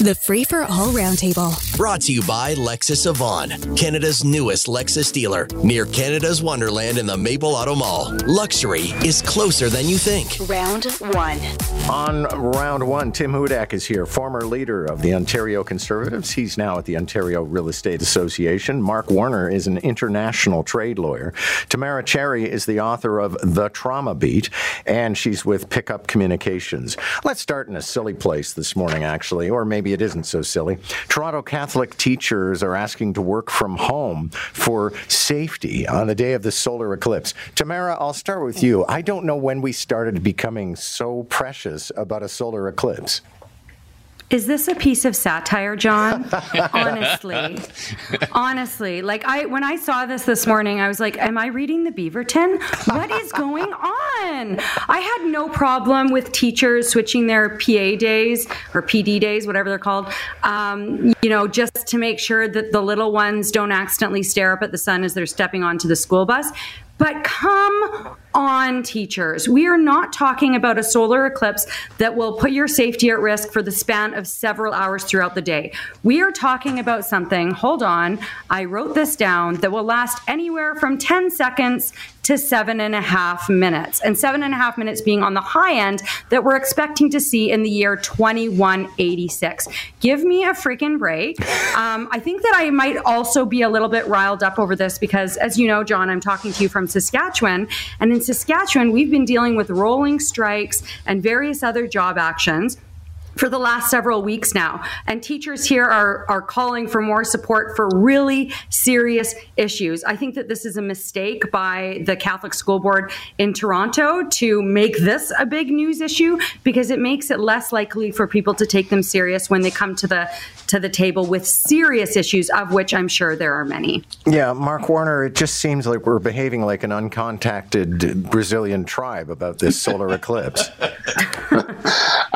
The Free for All Roundtable. Brought to you by Lexus Vaughan, Canada's newest Lexus dealer, near Canada's Wonderland in the Maple Auto Mall. Luxury is closer than you think. Round one. On round one, Tim Hudak is here, former leader of the Ontario Conservatives. He's now at the Ontario Real Estate Association. Mark Warner is an international trade lawyer. Tamara Cherry is the author of The Trauma Beat, and she's with Pickup Communications. Let's start in a silly place this morning, actually, or maybe it isn't so silly. Toronto Catholic teachers are asking to work from home for safety on the day of the solar eclipse. Tamara, I'll start with you. I don't know when we started becoming so precious about a solar eclipse. Is this a piece of satire, John? honestly, honestly, like I when I saw this this morning, I was like, "Am I reading the Beaverton? What is going on?" I had no problem with teachers switching their PA days or PD days, whatever they're called, um, you know, just to make sure that the little ones don't accidentally stare up at the sun as they're stepping onto the school bus. But come on, teachers. We are not talking about a solar eclipse that will put your safety at risk for the span of several hours throughout the day. We are talking about something, hold on, I wrote this down, that will last anywhere from 10 seconds to seven and a half minutes. And seven and a half minutes being on the high end that we're expecting to see in the year 2186. Give me a freaking break. Um, I think that I might also be a little bit riled up over this because, as you know, John, I'm talking to you from Saskatchewan. And in Saskatchewan, we've been dealing with rolling strikes and various other job actions for the last several weeks now. And teachers here are, are calling for more support for really serious issues. I think that this is a mistake by the Catholic School Board in Toronto to make this a big news issue because it makes it less likely for people to take them serious when they come to the to the table with serious issues of which I'm sure there are many. Yeah, Mark Warner, it just seems like we're behaving like an uncontacted Brazilian tribe about this solar eclipse.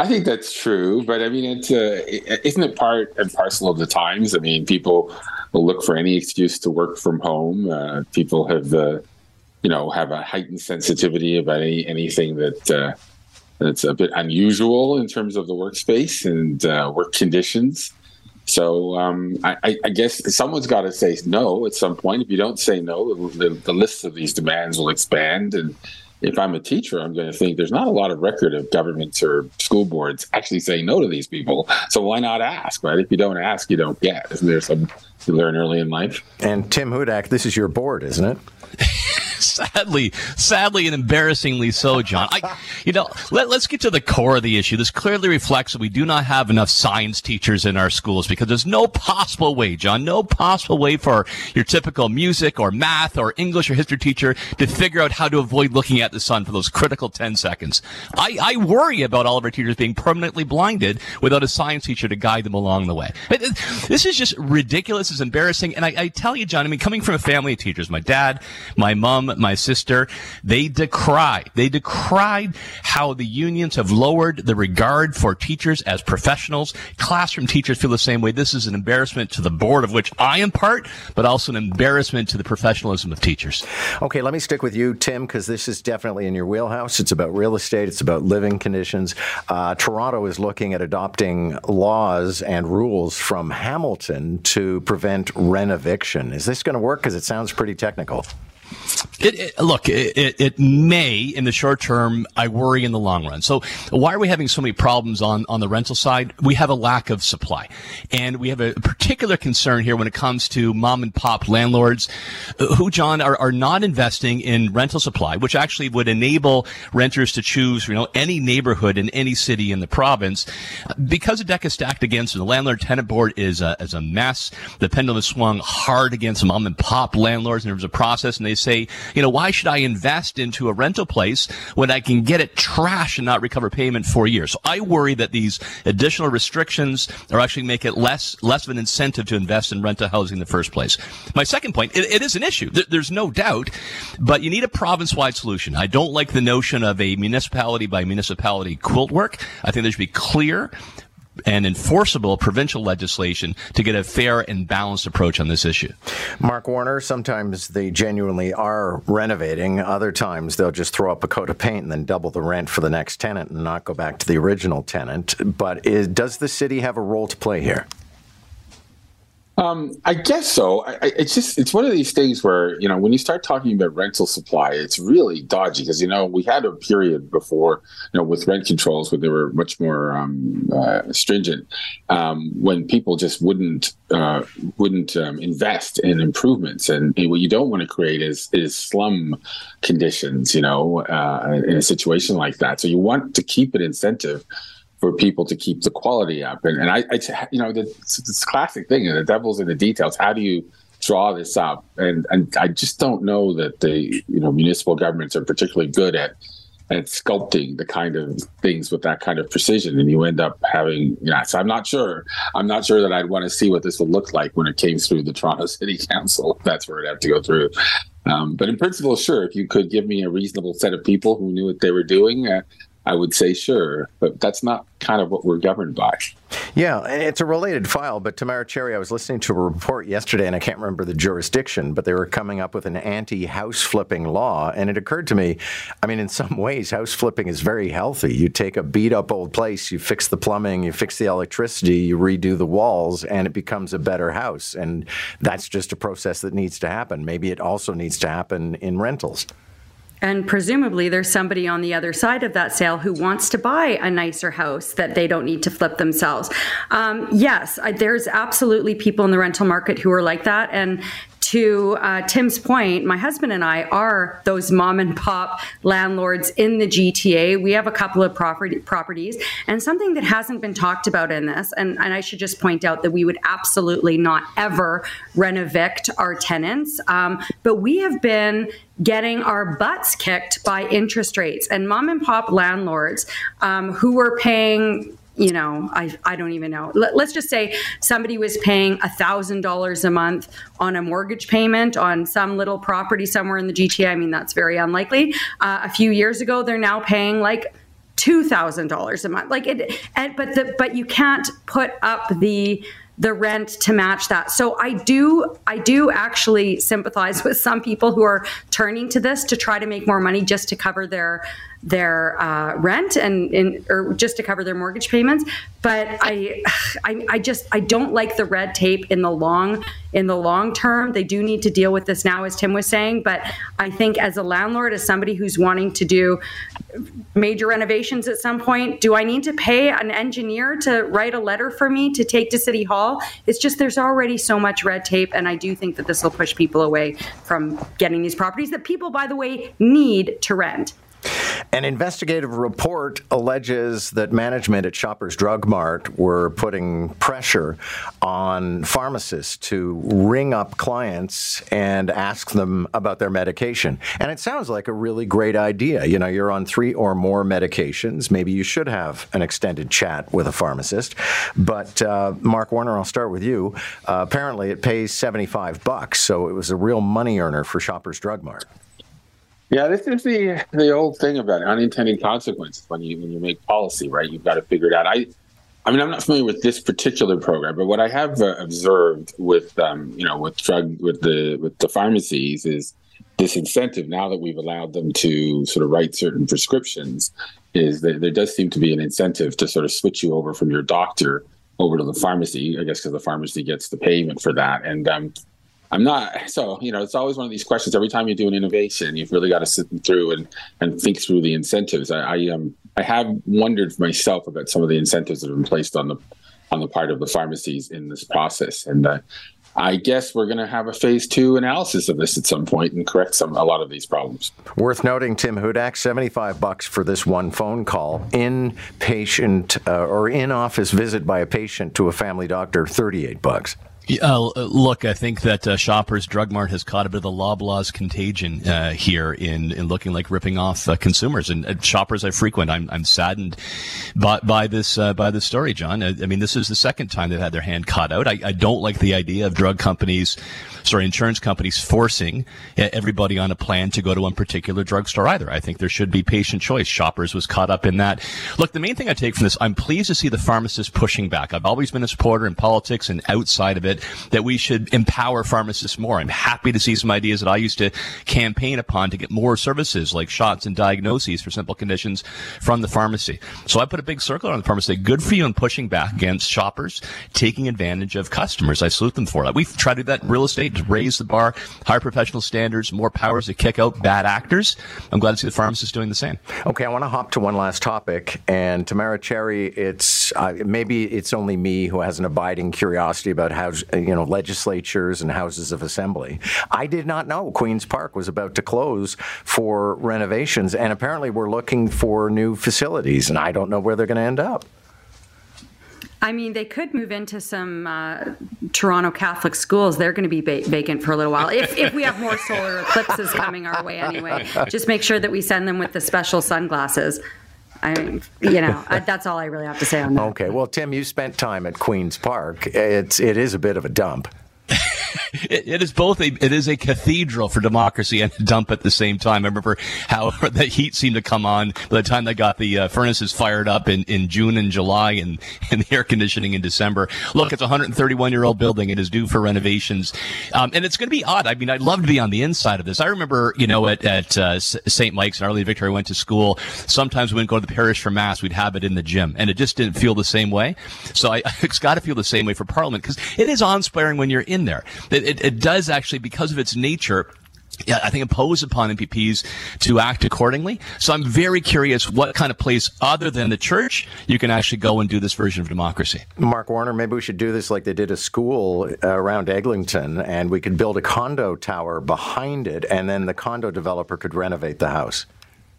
I think that's true, but I mean, it's uh, isn't it part and parcel of the times? I mean, people will look for any excuse to work from home. Uh, people have the, you know, have a heightened sensitivity about any anything that uh, that's a bit unusual in terms of the workspace and uh, work conditions. So um, I, I, guess someone's got to say no at some point. If you don't say no, the, the list of these demands will expand and if I'm a teacher, I'm going to think there's not a lot of record of governments or school boards actually saying no to these people. So why not ask, right? If you don't ask, you don't get. Isn't there some you learn early in life? And Tim Hudak, this is your board, isn't it? sadly, sadly and embarrassingly so, John. I, you know, let, us get to the core of the issue. This clearly reflects that we do not have enough science teachers in our schools because there's no possible way, John, no possible way for your typical music or math or English or history teacher to figure out how to avoid looking at the sun for those critical 10 seconds. I, I worry about all of our teachers being permanently blinded without a science teacher to guide them along the way. This is just ridiculous. It's embarrassing. And I, I tell you, John, I mean, coming from a family of teachers, my dad, my mom, my sister, they decried, they decried how the unions have lowered the regard for teachers as professionals. Classroom teachers feel the same way. This is an embarrassment to the board of which I am part, but also an embarrassment to the professionalism of teachers. Okay, let me stick with you, Tim, because this is definitely in your wheelhouse. It's about real estate. It's about living conditions. Uh, Toronto is looking at adopting laws and rules from Hamilton to prevent rent eviction. Is this going to work? Because it sounds pretty technical. It, it, look, it, it, may in the short term. I worry in the long run. So why are we having so many problems on, on the rental side? We have a lack of supply. And we have a particular concern here when it comes to mom and pop landlords uh, who, John, are, are not investing in rental supply, which actually would enable renters to choose, you know, any neighborhood in any city in the province. Because the deck is stacked against them, the landlord tenant board is a, is a mess. The pendulum swung hard against mom and pop landlords in terms of process. And they say, you know, why should I invest into a rental place when I can get it trash and not recover payment for years? So I worry that these additional restrictions are actually make it less less of an incentive to invest in rental housing in the first place. My second point, it, it is an issue. there's no doubt, but you need a province-wide solution. I don't like the notion of a municipality by municipality quilt work. I think there should be clear and enforceable provincial legislation to get a fair and balanced approach on this issue. Mark Warner, sometimes they genuinely are renovating. Other times they'll just throw up a coat of paint and then double the rent for the next tenant and not go back to the original tenant. But is, does the city have a role to play here? Um, I guess so. I, I, it's just it's one of these things where you know when you start talking about rental supply, it's really dodgy because you know we had a period before you know with rent controls where they were much more um, uh, stringent um, when people just wouldn't uh, wouldn't um, invest in improvements, and, and, what you don't want to create is is slum conditions. You know, uh, in a situation like that, so you want to keep an incentive for people to keep the quality up. And, and I, I you know, it's this classic thing, the devil's in the details. How do you draw this up? And and I just don't know that the you know municipal governments are particularly good at at sculpting the kind of things with that kind of precision, and you end up having. Yeah, so I'm not sure. I'm not sure that I'd want to see what this would look like when it came through the Toronto City Council. That's where it'd have to go through. Um, but in principle, sure. If you could give me a reasonable set of people who knew what they were doing, uh, I would say sure, but that's not kind of what we're governed by. Yeah, it's a related file, but Tamara Cherry, I was listening to a report yesterday, and I can't remember the jurisdiction, but they were coming up with an anti house flipping law. And it occurred to me, I mean, in some ways, house flipping is very healthy. You take a beat up old place, you fix the plumbing, you fix the electricity, you redo the walls, and it becomes a better house. And that's just a process that needs to happen. Maybe it also needs to happen in rentals. And presumably, there's somebody on the other side of that sale who wants to buy a nicer house that they don't need to flip themselves. Um, yes, I, there's absolutely people in the rental market who are like that. And to uh, Tim's point, my husband and I are those mom and pop landlords in the GTA. We have a couple of property, properties, and something that hasn't been talked about in this, and, and I should just point out that we would absolutely not ever renovict our tenants, um, but we have been getting our butts kicked by interest rates and mom and pop landlords um, who were paying you know, I, I don't even know. Let, us just say somebody was paying $1,000 a month on a mortgage payment on some little property somewhere in the GTA. I mean, that's very unlikely. Uh, a few years ago, they're now paying like $2,000 a month. Like it, and, but the, but you can't put up the, the rent to match that. So I do I do actually sympathize with some people who are turning to this to try to make more money just to cover their their uh, rent and in, or just to cover their mortgage payments. But I, I, I just I don't like the red tape in the long in the long term. They do need to deal with this now, as Tim was saying. But I think as a landlord, as somebody who's wanting to do major renovations at some point, do I need to pay an engineer to write a letter for me to take to City Hall? It's just there's already so much red tape, and I do think that this will push people away from getting these properties that people, by the way, need to rent. An investigative report alleges that management at Shoppers Drug Mart were putting pressure on pharmacists to ring up clients and ask them about their medication. And it sounds like a really great idea. You know, you're on three or more medications. Maybe you should have an extended chat with a pharmacist. But uh, Mark Warner, I'll start with you. Uh, apparently, it pays 75 bucks, so it was a real money earner for Shoppers Drug Mart. Yeah, this is the the old thing about unintended consequences when you when you make policy, right? You've got to figure it out. I, I mean, I'm not familiar with this particular program, but what I have uh, observed with um, you know with drug with the with the pharmacies is this incentive now that we've allowed them to sort of write certain prescriptions is that there does seem to be an incentive to sort of switch you over from your doctor over to the pharmacy, I guess, because the pharmacy gets the payment for that. And um, I'm not so you know it's always one of these questions. Every time you do an innovation, you've really got to sit through and and think through the incentives. I, I um I have wondered myself about some of the incentives that have been placed on the on the part of the pharmacies in this process, and uh, I guess we're going to have a phase two analysis of this at some point and correct some a lot of these problems. Worth noting, Tim Hudak, seventy-five bucks for this one phone call. In-patient uh, or in-office visit by a patient to a family doctor, thirty-eight bucks. Uh, look, I think that uh, Shoppers Drug Mart has caught a bit of the Loblaws contagion uh, here in, in looking like ripping off uh, consumers and uh, shoppers I frequent. I'm, I'm saddened by, by this by this story, John. I, I, mean, this is the second time they've had their hand caught out. I, I don't like the idea of drug companies sorry, insurance companies forcing everybody on a plan to go to one particular drugstore either. I think there should be patient choice. Shoppers was caught up in that. Look, the main thing I take from this, I'm pleased to see the pharmacists pushing back. I've always been a supporter in politics and outside of it that we should empower pharmacists more. I'm happy to see some ideas that I used to campaign upon to get more services like shots and diagnoses for simple conditions from the pharmacy. So I put a big circle on the pharmacy. Good for you in pushing back against shoppers taking advantage of customers. I salute them for that. We've tried to do that in real estate to raise the bar, higher professional standards, more powers to kick out bad actors. I'm glad to see the pharmacists doing the same. Okay, I want to hop to one last topic. And Tamara Cherry, it's uh, maybe it's only me who has an abiding curiosity about how you know legislatures and houses of assembly. I did not know Queen's Park was about to close for renovations, and apparently we're looking for new facilities, and I don't know where they're going to end up. I mean, they could move into some uh, Toronto Catholic schools. They're going to be ba- vacant for a little while if, if we have more solar eclipses coming our way anyway. Just make sure that we send them with the special sunglasses. I mean, you know, I, that's all I really have to say on that. Okay. Well, Tim, you spent time at Queen's Park. It's it is a bit of a dump. it, it is both a it is a cathedral for democracy and a dump at the same time. I remember how the heat seemed to come on by the time they got the uh, furnaces fired up in, in June and July and, and the air conditioning in December. Look, it's a 131 year old building. It is due for renovations, um, and it's going to be odd. I mean, I'd love to be on the inside of this. I remember, you know, at, at uh, St. Mike's and Our Lady Victoria went to school. Sometimes we wouldn't go to the parish for mass. We'd have it in the gym, and it just didn't feel the same way. So I, it's got to feel the same way for Parliament because it is awe-inspiring when you're in there. It, it, it does actually, because of its nature, yeah, I think impose upon MPPs to act accordingly. So I'm very curious what kind of place other than the church you can actually go and do this version of democracy. Mark Warner, maybe we should do this like they did a school uh, around Eglinton and we could build a condo tower behind it and then the condo developer could renovate the house.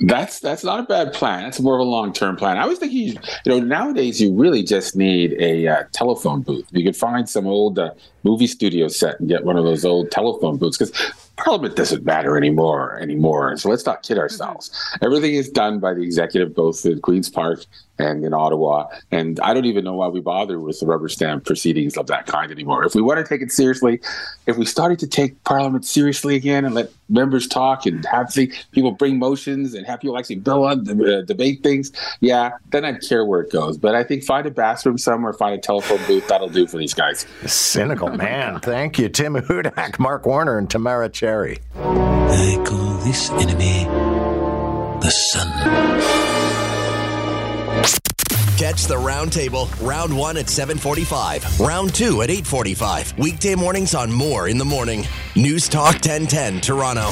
That's that's not a bad plan. That's more of a long term plan. I was thinking, you know, nowadays you really just need a uh, telephone booth. You could find some old uh, movie studio set and get one of those old telephone booths because Parliament doesn't matter anymore anymore. So let's not kid ourselves. Mm-hmm. Everything is done by the executive, both in Queen's Park and in Ottawa. And I don't even know why we bother with the rubber stamp proceedings of that kind anymore. If we want to take it seriously, if we started to take Parliament seriously again and let members talk and have the, people bring motions and have people actually bill on uh, debate things, yeah, then I'd care where it goes. But I think find a bathroom somewhere, find a telephone booth, that'll do for these guys. Cynical man. Thank you, Tim Hudak, Mark Warner, and Tamara Cherry. I call this enemy the sun. Catch the roundtable, round one at 745, round two at 845. Weekday mornings on Moore in the Morning. News Talk 1010, Toronto.